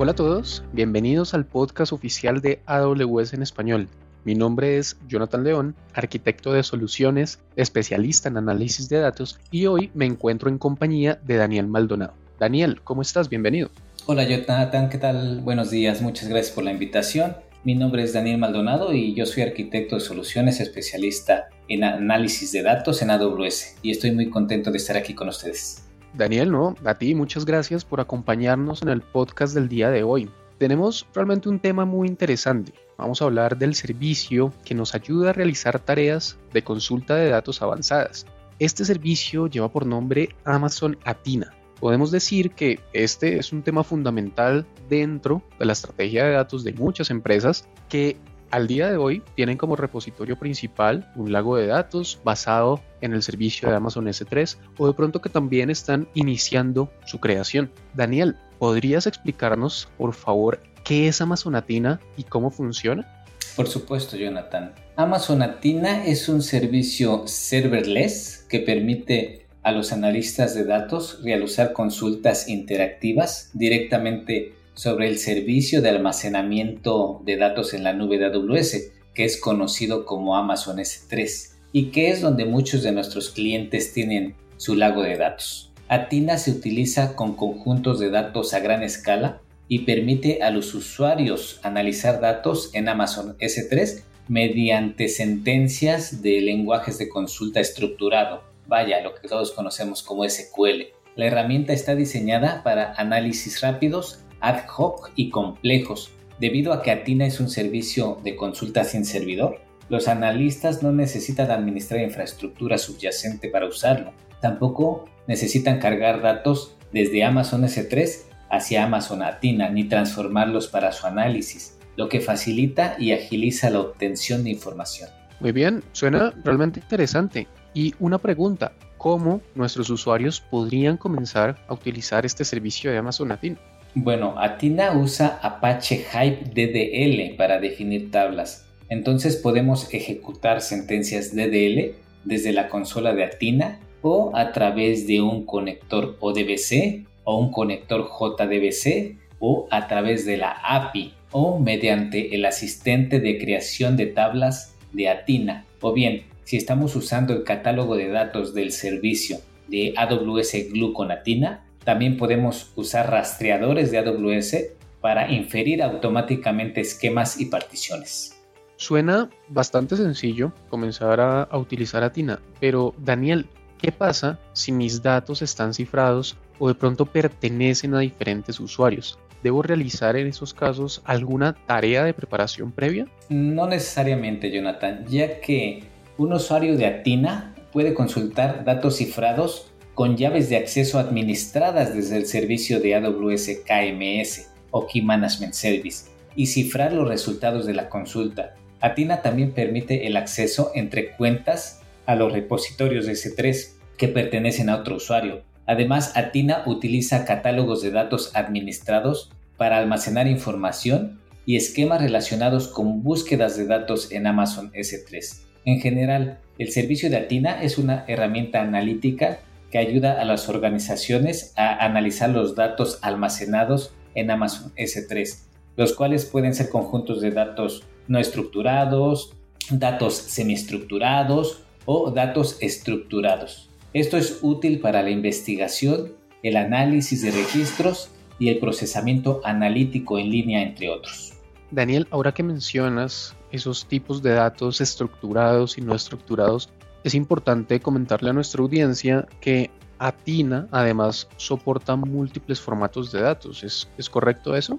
Hola a todos, bienvenidos al podcast oficial de AWS en español. Mi nombre es Jonathan León, arquitecto de soluciones, especialista en análisis de datos y hoy me encuentro en compañía de Daniel Maldonado. Daniel, ¿cómo estás? Bienvenido. Hola Jonathan, ¿qué tal? Buenos días, muchas gracias por la invitación. Mi nombre es Daniel Maldonado y yo soy arquitecto de soluciones especialista en análisis de datos en AWS y estoy muy contento de estar aquí con ustedes. Daniel, no, a ti muchas gracias por acompañarnos en el podcast del día de hoy. Tenemos realmente un tema muy interesante. Vamos a hablar del servicio que nos ayuda a realizar tareas de consulta de datos avanzadas. Este servicio lleva por nombre Amazon Atina. Podemos decir que este es un tema fundamental dentro de la estrategia de datos de muchas empresas que al día de hoy tienen como repositorio principal un lago de datos basado en el servicio de Amazon S3 o de pronto que también están iniciando su creación. Daniel, ¿podrías explicarnos por favor qué es Amazon Atina y cómo funciona? Por supuesto, Jonathan. Amazon Atina es un servicio serverless que permite a los analistas de datos realizar consultas interactivas directamente sobre el servicio de almacenamiento de datos en la nube de AWS, que es conocido como Amazon S3 y que es donde muchos de nuestros clientes tienen su lago de datos. Atina se utiliza con conjuntos de datos a gran escala y permite a los usuarios analizar datos en Amazon S3 mediante sentencias de lenguajes de consulta estructurado, vaya, lo que todos conocemos como SQL. La herramienta está diseñada para análisis rápidos ad hoc y complejos. Debido a que Atina es un servicio de consulta sin servidor, los analistas no necesitan administrar infraestructura subyacente para usarlo. Tampoco necesitan cargar datos desde Amazon S3 hacia Amazon Atina ni transformarlos para su análisis, lo que facilita y agiliza la obtención de información. Muy bien, suena realmente interesante. Y una pregunta, ¿cómo nuestros usuarios podrían comenzar a utilizar este servicio de Amazon Atina? Bueno, Atina usa Apache Hype DDL para definir tablas. Entonces podemos ejecutar sentencias DDL desde la consola de Atina o a través de un conector ODBC o un conector JDBC o a través de la API o mediante el asistente de creación de tablas de Atina. O bien, si estamos usando el catálogo de datos del servicio de AWS Glue con Atina, también podemos usar rastreadores de AWS para inferir automáticamente esquemas y particiones. Suena bastante sencillo comenzar a, utilizar Atina, pero Daniel, ¿qué pasa si mis datos están cifrados o de pronto pertenecen a diferentes usuarios? ¿Debo realizar en esos casos alguna tarea de preparación previa? No necesariamente, Jonathan, ya que un usuario de Atina puede consultar datos cifrados con llaves de acceso administradas desde el servicio de AWS KMS o Key Management Service y cifrar los resultados de la consulta. Atina también permite el acceso entre cuentas a los repositorios de S3 que pertenecen a otro usuario. Además, Atina utiliza catálogos de datos administrados para almacenar información y esquemas relacionados con búsquedas de datos en Amazon S3. En general, el servicio de Atina es una herramienta analítica que ayuda a las organizaciones a analizar los datos almacenados en Amazon S3, los cuales pueden ser conjuntos de datos no estructurados, datos semiestructurados o datos estructurados. Esto es útil para la investigación, el análisis de registros y el procesamiento analítico en línea, entre otros. Daniel, ahora que mencionas esos tipos de datos estructurados y no estructurados, es importante comentarle a nuestra audiencia que Atina además soporta múltiples formatos de datos. ¿Es, correcto eso?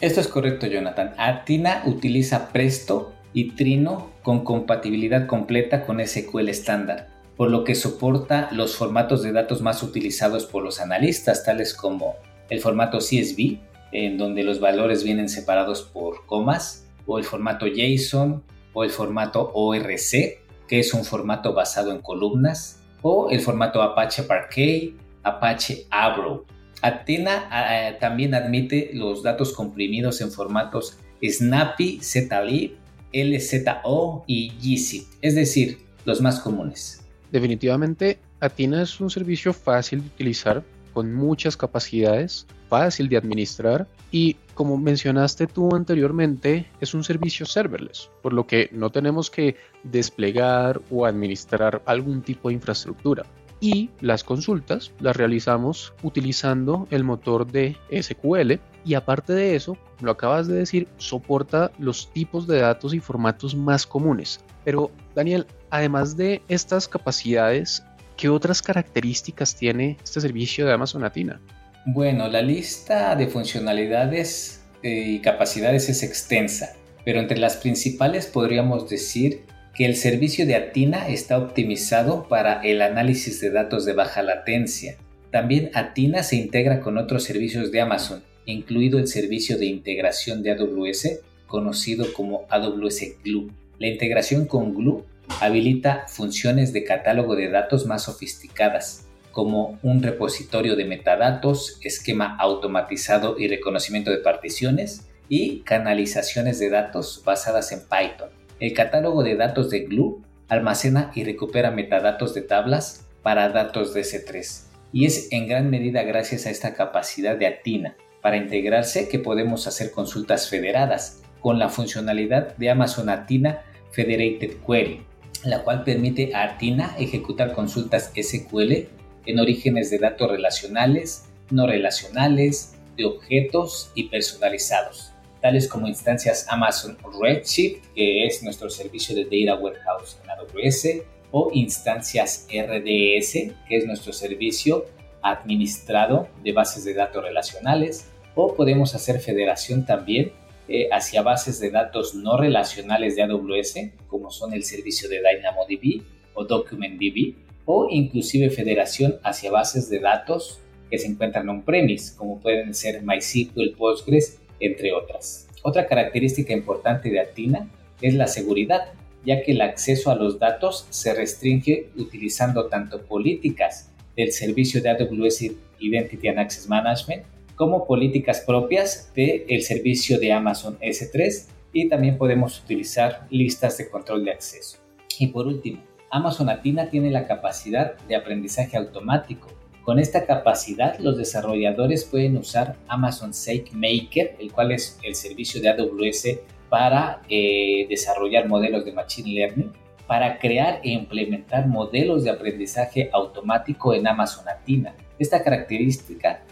Esto es correcto, Jonathan. Atina utiliza Presto y Trino con compatibilidad completa con SQL estándar, por lo que soporta los formatos de datos más utilizados por los analistas, tales como el formato CSV, en donde los valores vienen separados por comas, o el formato JSON, o el formato ORC, que es un formato basado en columnas, o el formato Apache Parquet, Apache Avro. Athena también admite los datos comprimidos en formatos Snappy, zlib, LZO y gzip, es decir, los más comunes. Definitivamente, Athena es un servicio fácil de utilizar con muchas capacidades, fácil de administrar y como mencionaste tú anteriormente, es un servicio serverless, por lo que no tenemos que desplegar o administrar algún tipo de infraestructura. Y las consultas las realizamos utilizando el motor de SQL y aparte de eso, lo acabas de decir, soporta los tipos de datos y formatos más comunes. Pero Daniel, además de estas capacidades, ¿qué otras características tiene este servicio de Amazon Atina? Bueno, la lista de funcionalidades eh, y capacidades es extensa, pero entre las principales podríamos decir que el servicio de Atina está optimizado para el análisis de datos de baja latencia. También Atina se integra con otros servicios de Amazon, incluido el servicio de integración de AWS, conocido como AWS Glue. La integración con Glue habilita funciones de catálogo de datos más sofisticadas, como un repositorio de metadatos, esquema automatizado y reconocimiento de particiones y canalizaciones de datos basadas en Python. El catálogo de datos de Glue almacena y recupera metadatos de tablas para datos de S3 y es en gran medida gracias a esta capacidad de Atina para integrarse que podemos hacer consultas federadas con la funcionalidad de Amazon Atina Federated Query, la cual permite a Atina ejecutar consultas SQL en orígenes de datos relacionales, no relacionales, de objetos y personalizados, tales como instancias Amazon Redshift, que es nuestro servicio de Data Warehouse en AWS, o instancias RDS, que es nuestro servicio administrado de bases de datos relacionales, o podemos hacer federación también eh, hacia bases de datos no relacionales de AWS, como son el servicio de DynamoDB o DocumentDB, o inclusive federación hacia bases de datos que se encuentran on-premise, como pueden ser MySQL, Postgres, entre otras. Otra característica importante de Atina es la seguridad, ya que el acceso a los datos se restringe utilizando tanto políticas del servicio de AWS Identity and Access Management como políticas propias del servicio de Amazon S3 y también podemos utilizar listas de control de acceso. Y por último, Amazon Atina tiene la capacidad de aprendizaje automático. Con esta capacidad, los desarrolladores pueden usar Amazon SageMaker, el cual es el servicio de AWS para eh, desarrollar modelos de Machine Learning, para crear e implementar modelos de aprendizaje automático en Amazon Atina. Esta característica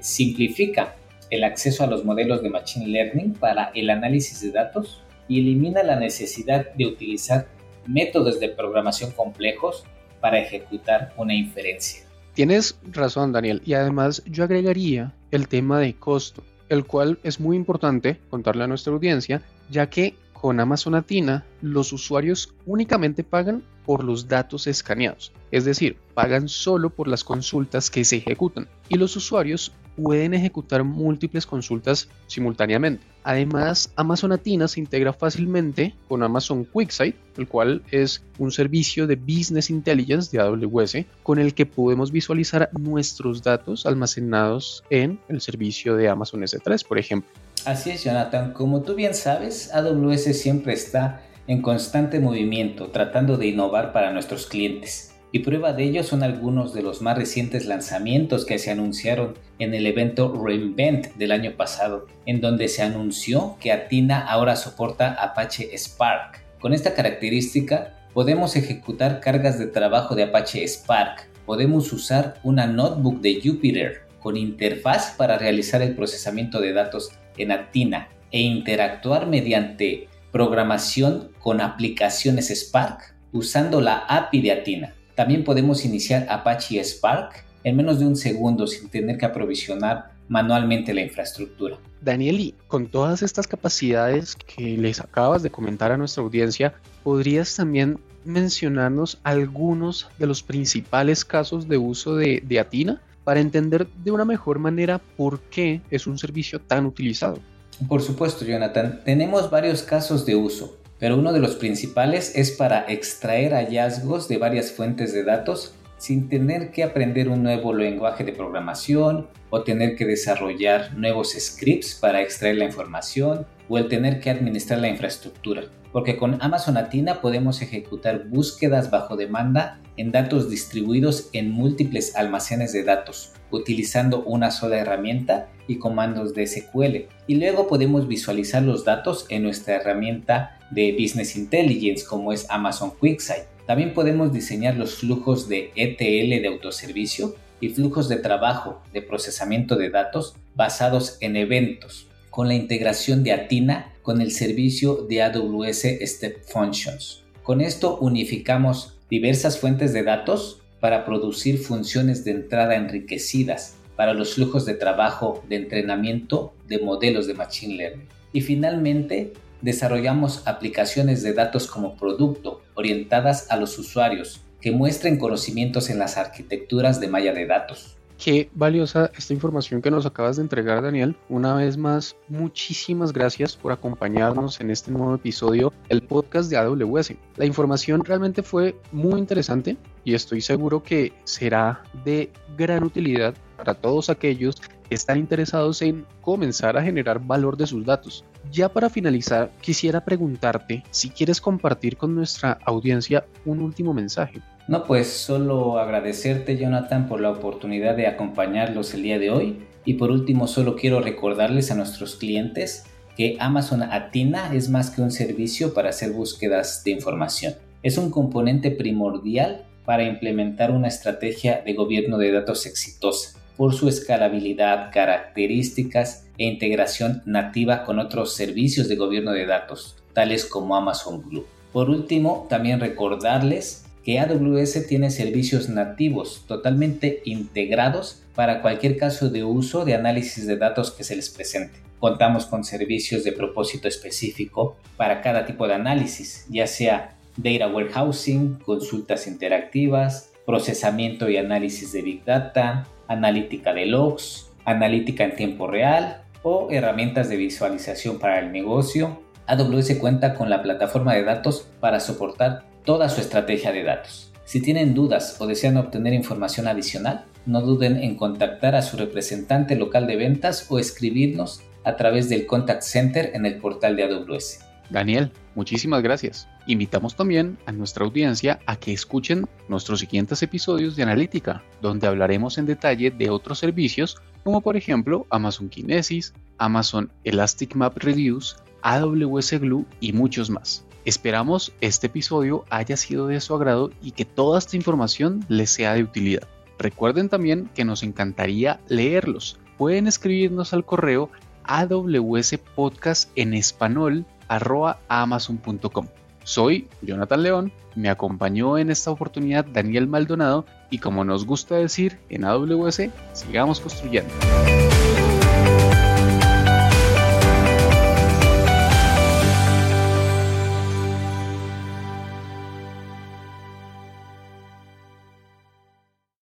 simplifica el acceso a los modelos de Machine Learning para el análisis de datos y elimina la necesidad de utilizar métodos de programación complejos para ejecutar una inferencia. Tienes razón, Daniel, y además yo agregaría el tema de costo, el cual es muy importante contarle a nuestra audiencia, ya que con Amazon Atina los usuarios únicamente pagan por los datos escaneados, es decir, pagan solo por las consultas que se ejecutan y los usuarios pueden ejecutar múltiples consultas simultáneamente. Además, Amazon Atina se integra fácilmente con Amazon QuickSight, el cual es un servicio de Business Intelligence de AWS con el que podemos visualizar nuestros datos almacenados en el servicio de Amazon S3, por ejemplo. Así es, Jonathan. Como tú bien sabes, AWS siempre está en constante movimiento, tratando de innovar para nuestros clientes. Y prueba de ello son algunos de los más recientes lanzamientos que se anunciaron en el evento Reinvent del año pasado, en donde se anunció que Atina ahora soporta Apache Spark. Con esta característica podemos ejecutar cargas de trabajo de Apache Spark, podemos usar una notebook de Jupyter con interfaz para realizar el procesamiento de datos en Atina e interactuar mediante programación con aplicaciones Spark usando la API de Atina. También podemos iniciar Apache Spark en menos de un segundo sin tener que aprovisionar manualmente la infraestructura. Danieli, con todas estas capacidades que les acabas de comentar a nuestra audiencia, ¿podrías también mencionarnos algunos de los principales casos de uso de, de Atina para entender de una mejor manera por qué es un servicio tan utilizado? Por supuesto, Jonathan. Tenemos varios casos de uso pero uno de los principales es para extraer hallazgos de varias fuentes de datos sin tener que aprender un nuevo lenguaje de programación o tener que desarrollar nuevos scripts para extraer la información o el tener que administrar la infraestructura. Porque con Amazon Atina podemos ejecutar búsquedas bajo demanda en datos distribuidos en múltiples almacenes de datos, utilizando una sola herramienta y comandos de SQL. Y luego podemos visualizar los datos en nuestra herramienta de Business Intelligence como es Amazon QuickSight. También podemos diseñar los flujos de ETL de autoservicio y flujos de trabajo de procesamiento de datos basados en eventos, con la integración de Atina con el servicio de AWS Step Functions. Con esto unificamos diversas fuentes de datos para producir funciones de entrada enriquecidas para los flujos de trabajo de entrenamiento de modelos de Machine Learning. Y finalmente, desarrollamos aplicaciones de datos como producto orientadas a los usuarios que muestren conocimientos en las arquitecturas de malla de datos. Qué valiosa esta información que nos acabas de entregar, Daniel. Una vez más, muchísimas gracias por acompañarnos en este nuevo episodio del podcast de AWS. La información realmente fue muy interesante y estoy seguro que será de gran utilidad para todos aquellos que están interesados en comenzar a generar valor de sus datos. Ya para finalizar, quisiera preguntarte si quieres compartir con nuestra audiencia un último mensaje. No, pues solo agradecerte Jonathan por la oportunidad de acompañarlos el día de hoy y por último solo quiero recordarles a nuestros clientes que Amazon Atina es más que un servicio para hacer búsquedas de información. Es un componente primordial para implementar una estrategia de gobierno de datos exitosa por su escalabilidad, características e integración nativa con otros servicios de gobierno de datos, tales como Amazon Glue. Por último, también recordarles que AWS tiene servicios nativos totalmente integrados para cualquier caso de uso de análisis de datos que se les presente. Contamos con servicios de propósito específico para cada tipo de análisis, ya sea data warehousing, consultas interactivas, procesamiento y análisis de Big Data, analítica de logs, analítica en tiempo real o herramientas de visualización para el negocio. AWS cuenta con la plataforma de datos para soportar toda su estrategia de datos. Si tienen dudas o desean obtener información adicional, no duden en contactar a su representante local de ventas o escribirnos a través del Contact Center en el portal de AWS. Daniel, muchísimas gracias. Invitamos también a nuestra audiencia a que escuchen nuestros siguientes episodios de Analítica, donde hablaremos en detalle de otros servicios como por ejemplo Amazon Kinesis, Amazon Elastic Map Reduce, AWS Glue y muchos más. Esperamos este episodio haya sido de su agrado y que toda esta información les sea de utilidad. Recuerden también que nos encantaría leerlos. Pueden escribirnos al correo awspodcast en español amazon.com. Soy Jonathan León, me acompañó en esta oportunidad Daniel Maldonado y como nos gusta decir en AWS, sigamos construyendo.